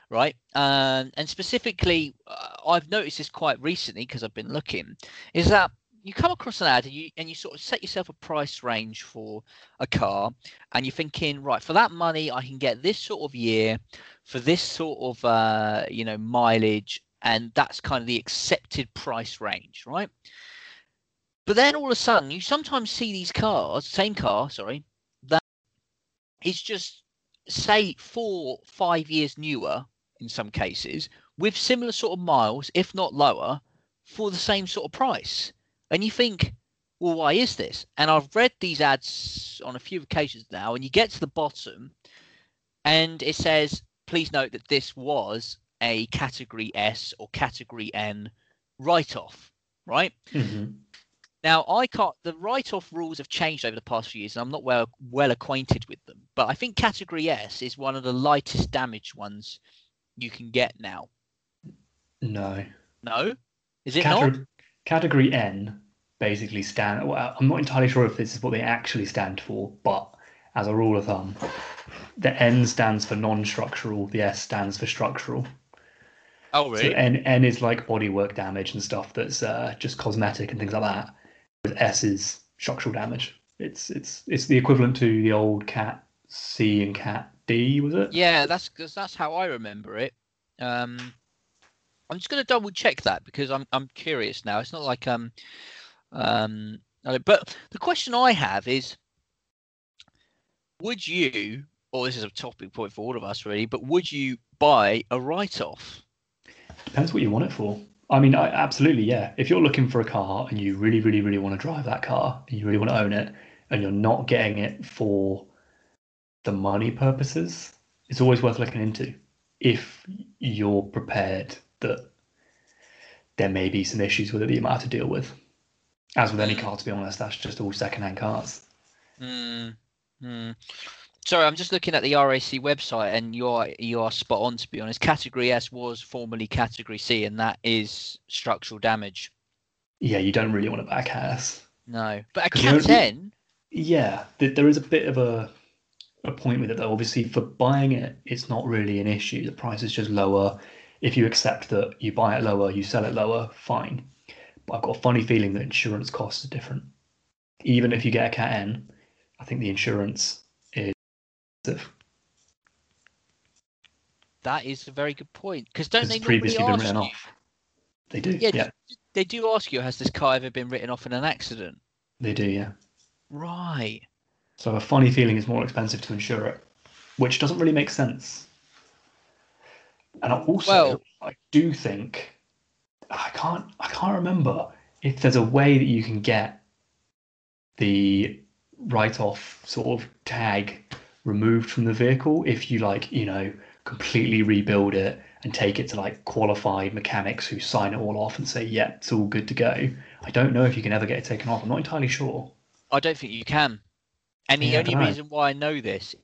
right? Um, and specifically, uh, I've noticed this quite recently because I've been looking. Is that you come across an ad and you and you sort of set yourself a price range for a car, and you're thinking, right, for that money, I can get this sort of year, for this sort of uh, you know mileage, and that's kind of the accepted price range, right? But then all of a sudden, you sometimes see these cars, same car, sorry, that is just say four, five years newer in some cases, with similar sort of miles, if not lower, for the same sort of price. And you think, well, why is this? And I've read these ads on a few occasions now, and you get to the bottom, and it says, please note that this was a category S or category N write off, right? hmm Now, I can't. The write-off rules have changed over the past few years, and I'm not well well acquainted with them. But I think Category S is one of the lightest damage ones you can get now. No. No, is it not? Category, N basically stand. Well, I'm not entirely sure if this is what they actually stand for, but as a rule of thumb, the N stands for non-structural, the S stands for structural. Oh, really? So? N N is like bodywork damage and stuff that's uh, just cosmetic and things like that. With S is structural damage. It's it's it's the equivalent to the old Cat C and Cat D, was it? Yeah, that's 'cause that's how I remember it. Um, I'm just going to double check that because I'm I'm curious now. It's not like um um. But the question I have is, would you, or this is a topic point for all of us really, but would you buy a write-off? Depends what you want it for. I mean, I, absolutely, yeah. If you're looking for a car and you really, really, really want to drive that car and you really want to own it, and you're not getting it for the money purposes, it's always worth looking into. If you're prepared that there may be some issues with it that you might have to deal with. As with any Mm. car, to be honest, that's just all second-hand cars. Hmm. hmm. Sorry, I'm just looking at the RAC website, and you're you are spot on. To be honest, Category S was formerly Category C, and that is structural damage. Yeah, you don't really want to buy a Cat S. No, but a Cat only- 10. Yeah, th- there is a bit of a a point with it though. Obviously, for buying it, it's not really an issue. The price is just lower. If you accept that you buy it lower, you sell it lower, fine. But I've got a funny feeling that insurance costs are different. Even if you get a Cat N, I think the insurance is expensive. That is a very good point. Because don't they previously been written you? off. They do. Yeah, Yeah, They do ask you, has this car ever been written off in an accident? they do. Yeah. Right. So I have a funny feeling it's more expensive to insure it, which doesn't really make sense. And I also, Well- I do think I can't, I can't remember if there's a way that you can get the write-off sort of tag removed from the vehicle if you like, you know, completely rebuild it and take it to like qualified mechanics who sign it all off and say, yeah, it's all good to go. I don't know if you can ever get it taken off. I'm not entirely sure. I don't think you can. And the Yeah, only reason why I know this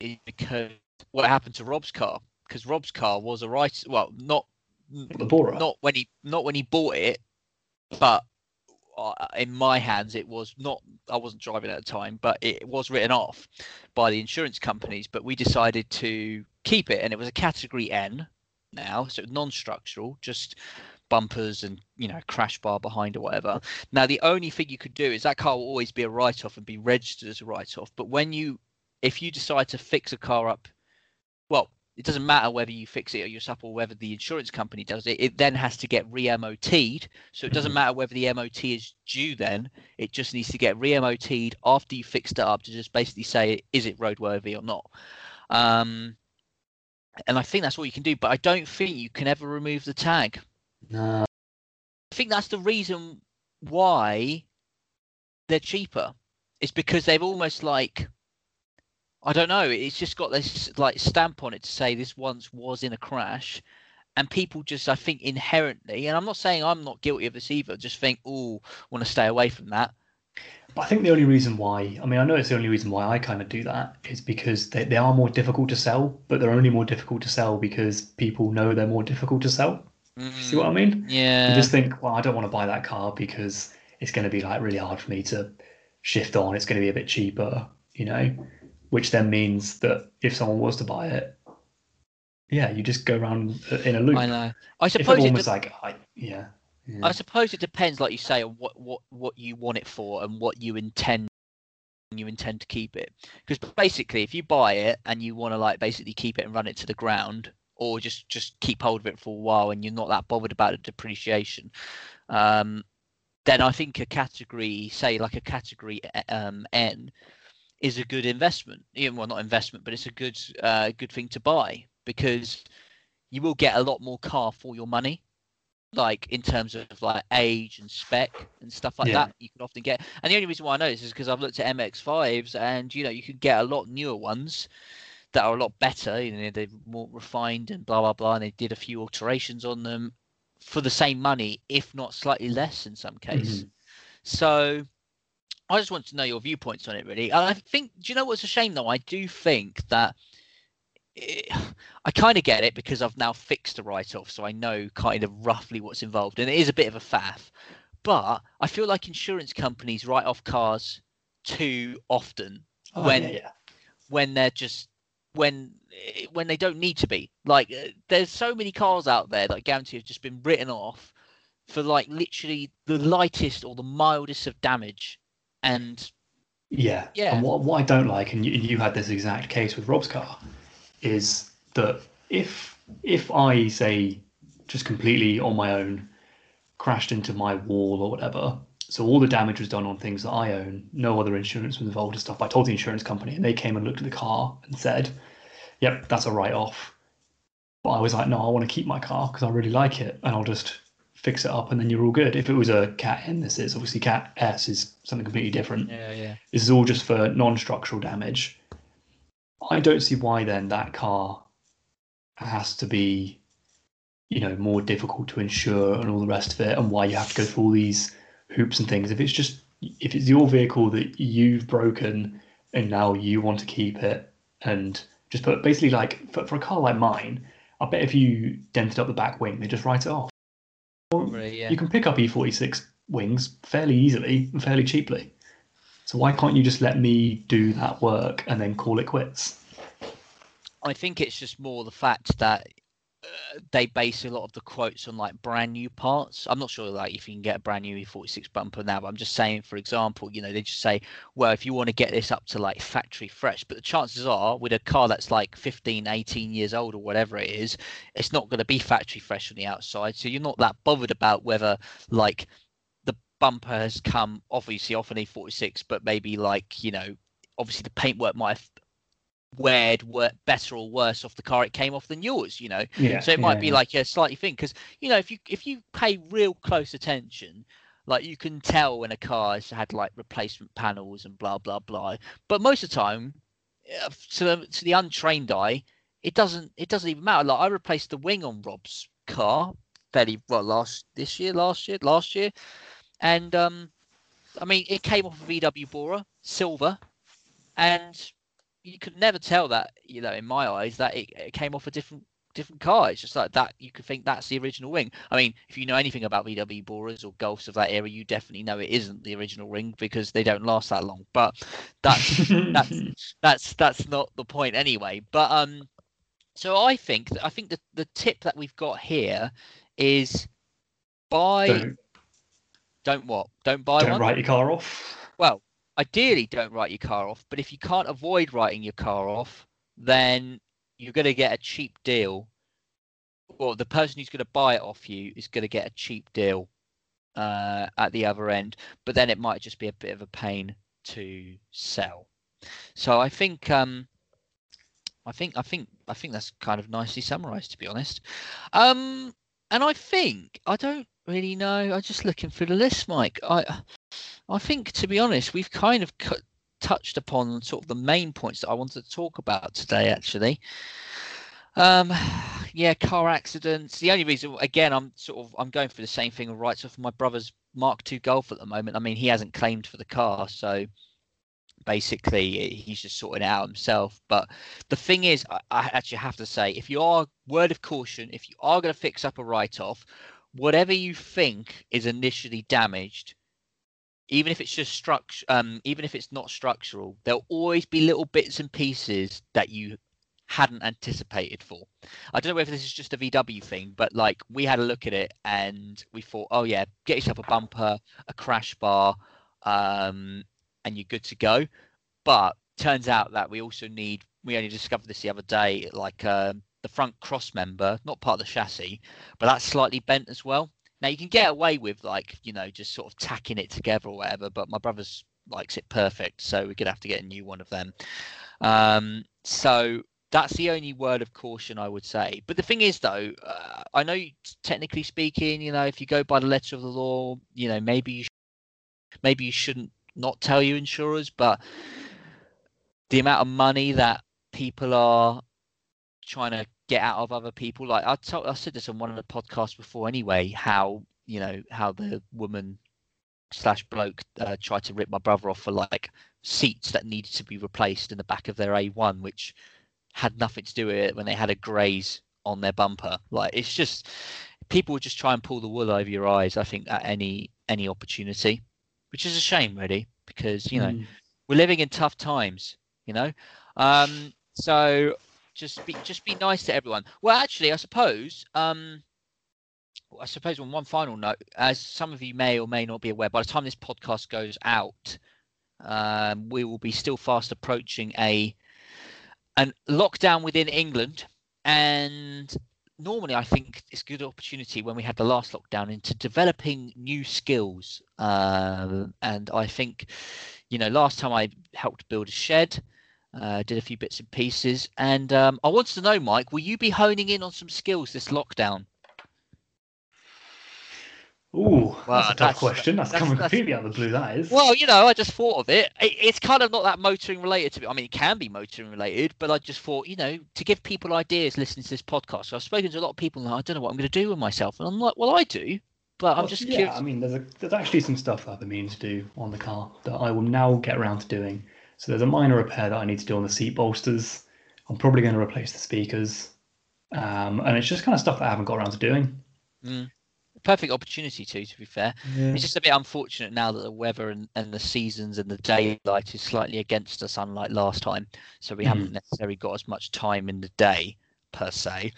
is because what happened to Rob's car. Because Rob's car was a right, well, not not when he not when he bought it, but uh, in my hands it was not. I wasn't driving at the time, but it was written off by the insurance companies. But we decided to keep it, and it was a Category N now, so non-structural, just bumpers and you know crash bar behind or whatever. Now the only thing you could do is that car will always be a write-off and be registered as a write-off. But when you, if you decide to fix a car up, it doesn't matter whether you fix it or yourself or whether the insurance company does it. It then has to get re-MOT'd. So it doesn't Mhm. matter whether the MOT is due then. It just needs to get re-MOT'd after you fixed it up to just basically say is it roadworthy or not. Um, and I think that's all you can do. But I don't think you can ever remove the tag. No. I think that's the reason why they're cheaper. It's because they've almost like I don't know. It's just got this like stamp on it to say this once was in a crash, and people just I think inherently, and I'm not saying I'm not guilty of this either. Just think, oh, want to stay away from that. But I think the only reason why, I mean, I know it's the only reason why I kind of do that is because they, they are more difficult to sell, but they're only more difficult to sell because people know they're more difficult to sell. See what I mean? Mm, Yeah. You just think, well, I don't want to buy that car because it's going to be like really hard for me to shift on. It's going to be a bit cheaper, you know, which then means that if someone was to buy it, yeah, you just go around in a loop. I know. I suppose it everyone de- like, I, yeah, yeah. I suppose it depends, like you say, on what what what you want it for and what you intend you intend to keep it. Because basically, if you buy it and you want to like basically keep it and run it to the ground, or just just keep hold of it for a while and you're not that bothered about the depreciation, um, then I think a category, say like a category uh, um, N, is a good investment. Even well, not investment, but it's a good uh, good thing to buy because you will get a lot more car for your money like in terms of like age and spec and stuff like Yeah. that you can often get and the only reason why i know this is because i've looked at mx5s and you know you can get a lot newer ones that are a lot better you know they're more refined and blah blah blah and they did a few alterations on them for the same money if not slightly less in some case Mhm. so i just want to know your viewpoints on it really and i think do you know what's a shame though i do think that it, <sighs> I kind of get it because I've now fixed a write off, so I know kind of roughly what's involved, and it is a bit of a faff. But I feel like insurance companies write off cars too often Oh, when yeah, yeah. when they're just when eh, when they don't need to be. Like uh, there's so many cars out there that I guarantee have just been written off for like literally the lightest or the mildest of damage, and Yeah. Yeah. And what, what I don't like, and you, you had this exact case with Rob's car, is that if if I say just completely on my own crashed into my wall or whatever, so all the damage was done on things that I own, no other insurance was involved and stuff. I told the insurance company, and they came and looked at the car and said, "Yep, that's a write-off." But I was like, "No, I want to keep my car because I really like it, and I'll just." Fix it up and then you're all good. If it was a Cat N, this is obviously Cat S is something completely different. yeah, yeah, This is all just for non-structural damage. I don't see why then that car has to be, you know, more difficult to insure and all the rest of it, and why you have to go through all these hoops and things. If it's just if it's your vehicle that you've broken and now you want to keep it and just put basically like for, for a car like mine, I bet if you dented up the back wing, they just write it off. Probably, yeah. You can pick up E46 wings fairly easily and fairly cheaply. So why can't you just let me do that work and then call it quits? I think it's just more the fact that they base a lot of the quotes on like brand new parts. I'm not sure like if you can get a brand new E46 bumper now, but I'm just saying, for example, you know, they just say, well, if you want to get this up to like factory fresh, but the chances are with a car that's like 15, 18 years old or whatever it is, it's not going to be factory fresh on the outside. So you're not that bothered about whether like the bumper has come obviously off an E46, but maybe like, you know, obviously the paintwork might have weared were better or worse off the car it came off than yours you know Yeah. so it might yeah, be yeah. like a slightly thing because you know if you if you pay real close attention like you can tell when a car has had like replacement panels and blah blah blah but most of the time uh, to the, to the untrained eye it doesn't it doesn't even matter like i replaced the wing on rob's car fairly well last this year last year last year and um i mean it came off a vw bora silver and you could never tell that you know in my eyes that it, it came off a different different car. It's just like that you could think that's the original wing i mean if you know anything about vw boras or golfs of that era you definitely know it isn't the original ring because they don't last that long. But that's that's <laughs> that's that's not the point anyway. But um so i think i think the, the tip that we've got here is buy don't, don't, what? Don't buy don't one? write your car off. well, ideally, don't write your car off. But if you can't avoid writing your car off, then you're going to get a cheap deal. Or the person who's going to buy it off you is going to get a cheap deal uh, at the other end. But then it might just be a bit of a pain to sell. So I think um, I think I think I think that's kind of nicely summarized, to be honest. Um, and I think I don't really know. I'm just looking through the list, Mike. I I think, to be honest, we've kind of cut, touched upon sort of the main points that I wanted to talk about today. Actually, um, yeah, car accidents. The only reason, again, I'm sort of I'm going through the same thing of rights off my brother's Mark II Golf at the moment. I mean, he hasn't claimed for the car, so basically he's just sorting it out himself. But the thing is, I, I actually have to say, if you are word of caution, if you are going to fix up a write-off, whatever you think is initially damaged even if it's just structure um even if it's not structural there'll always be little bits and pieces that you hadn't anticipated for. I don't know whether this is just a vw thing but like we had a look at it and we thought oh yeah get yourself a bumper a crash bar um and you're good to go. But turns out that we also need we only discovered this the other day like um the front cross member not part of the chassis but that's slightly bent as well now you can get away with like you know just sort of tacking it together or whatever, but my brother's likes it perfect, so we're gonna have to get a new one of them. Um, so that's the only word of caution I would say. But the thing is, though, uh, I know technically speaking, you know, if you go by the letter of the law, you know, maybe you sh- maybe you shouldn't not tell your insurers, but the amount of money that people are trying to get out of other people. Like I told, I said this on one of the podcasts before anyway. How you know how the woman slash bloke uh, tried to rip my brother off for like seats that needed to be replaced in the back of their A1, which had nothing to do with it when they had a graze on their bumper. Like it's just people would just try and pull the wool over your eyes. I think at any any opportunity, which is a shame, really, because you know Mm. we're living in tough times. You know, um, so just be just be nice to everyone. Well, actually, I suppose. Um, I suppose on one final note, as some of you may or may not be aware, by the time this podcast goes out, um, we will be still fast approaching a an lockdown within England, and normally I think it's a good opportunity when we had the last lockdown into developing new skills. Um, and I think, you know, last time I helped build a shed, uh, did a few bits and pieces, and um, I wanted to know, Mike, will you be honing in on some skills this lockdown? Ooh, Well, that's a tough that's- question. That's, that's- coming that's- completely out of the blue. That is. Well, you know, I just thought of it. it. It's kind of not that motoring related to me. I mean, it can be motoring related, but I just thought, you know, to give people ideas listening to this podcast. So I've spoken to a lot of people, and I don't know what I'm going to do with myself, and I'm like, well, I do, but I'm Well, just yeah, curious. I mean, there's a, there's actually some stuff that I've been meaning to do on the car that I will now get around to doing. So there's a minor repair that I need to do on the seat bolsters. I'm probably going to replace the speakers, um, and it's just kind of stuff that I haven't got around to doing. Mm. perfect opportunity to. To be fair, Yeah. it's just a bit unfortunate now that the weather and, and the seasons and the daylight is slightly against us, unlike last time. So we haven't necessarily got as much time in the day per se.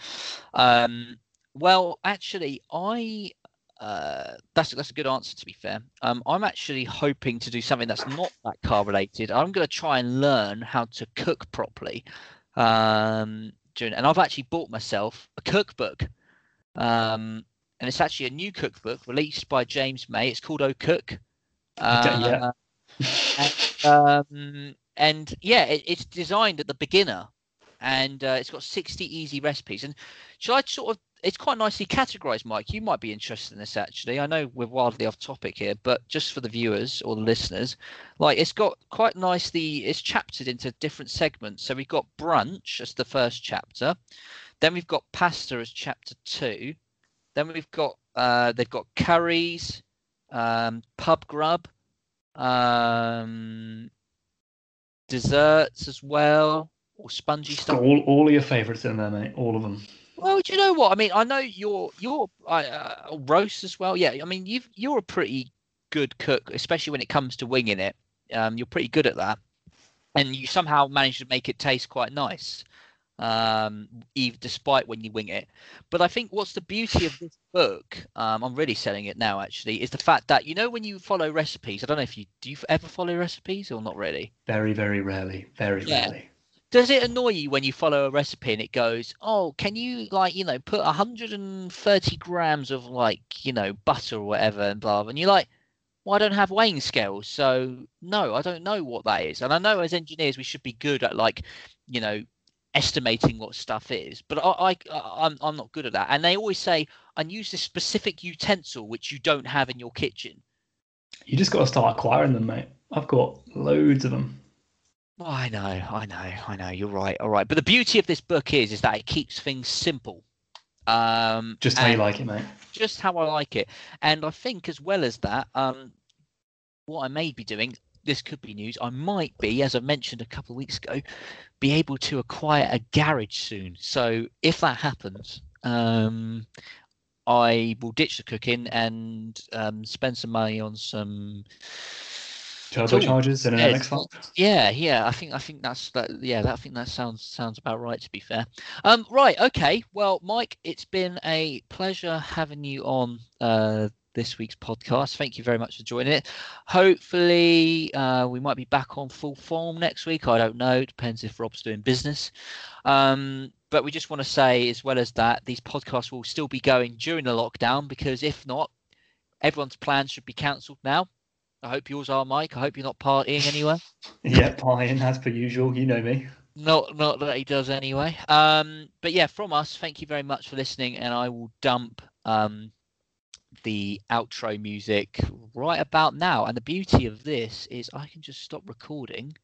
Um, well, actually, I uh, that's that's a good answer. To be fair, um, I'm actually hoping to do something that's not that car related. I'm going to try and learn how to cook properly. Um, during, and I've actually bought myself a cookbook. Um, and it's actually a new cookbook released by James May. It's called O Cook. Okay, yeah. and, um, and yeah, it, it's designed at the beginner, and uh, it's got 60 easy recipes. And shall I sort of? It's quite nicely categorized, Mike. You might be interested in this actually. I know we're wildly off topic here, but just for the viewers or the listeners, like it's got quite nicely. It's chaptered into different segments. So we've got brunch as the first chapter, then we've got pasta as chapter two, then we've got uh, they've got curries, um, pub grub, um, desserts as well, or spongy stuff. all, all of your favourites in there, mate. All of them. Well, do you know what I mean? I know you're you're uh, roast as well. Yeah, I mean you've you're a pretty good cook, especially when it comes to winging it. Um, you're pretty good at that, and you somehow manage to make it taste quite nice, um, even despite when you wing it. But I think what's the beauty of this book? Um, I'm really selling it now. Actually, is the fact that you know when you follow recipes. I don't know if you do you ever follow recipes or not really. Very, very rarely. Very Yeah. rarely. Does it annoy you when you follow a recipe and it goes, "Oh, can you like you know put 130 grams of like you know butter or whatever and blah," blah and you're like, "Well, I don't have weighing scales, so no, I don't know what that is." And I know as engineers we should be good at like, you know, estimating what stuff is, but I, I I'm I'm not good at that. And they always say, "And use this specific utensil which you don't have in your kitchen." You just got to start acquiring them, mate. I've got loads of them. Oh, I know, I know, I know. You're right. All right, but the beauty of this book is, is that it keeps things simple. Um, Just how you like it, mate. just how I like it. And I think, as well as that, um, what I may be doing, this could be news. I might be, as I mentioned a couple of weeks ago, be able to acquire a garage soon. So if that happens, um, I will ditch the cooking and um, spend some money on some Turbochargers and an yeah, MX5. yeah, yeah. I think I think that's that. Yeah, that, I think that sounds sounds about right. To be fair. Um. Right. Okay. Well, Mike, it's been a pleasure having you on uh, this week's podcast. Thank you very much for joining it. Hopefully, uh, we might be back on full form next week. I don't know. It depends if Rob's doing business. Um. But we just want to say, as well as that, these podcasts will still be going during the lockdown because if not, everyone's plans should be cancelled now. I hope yours are, Mike. I hope you're not partying anywhere. <laughs> Yeah, partying as per usual. You know me. Not not that he does anyway. Um, but yeah, from us, thank you very much for listening, and I will dump um, the outro music right about now. And the beauty of this is I can just stop recording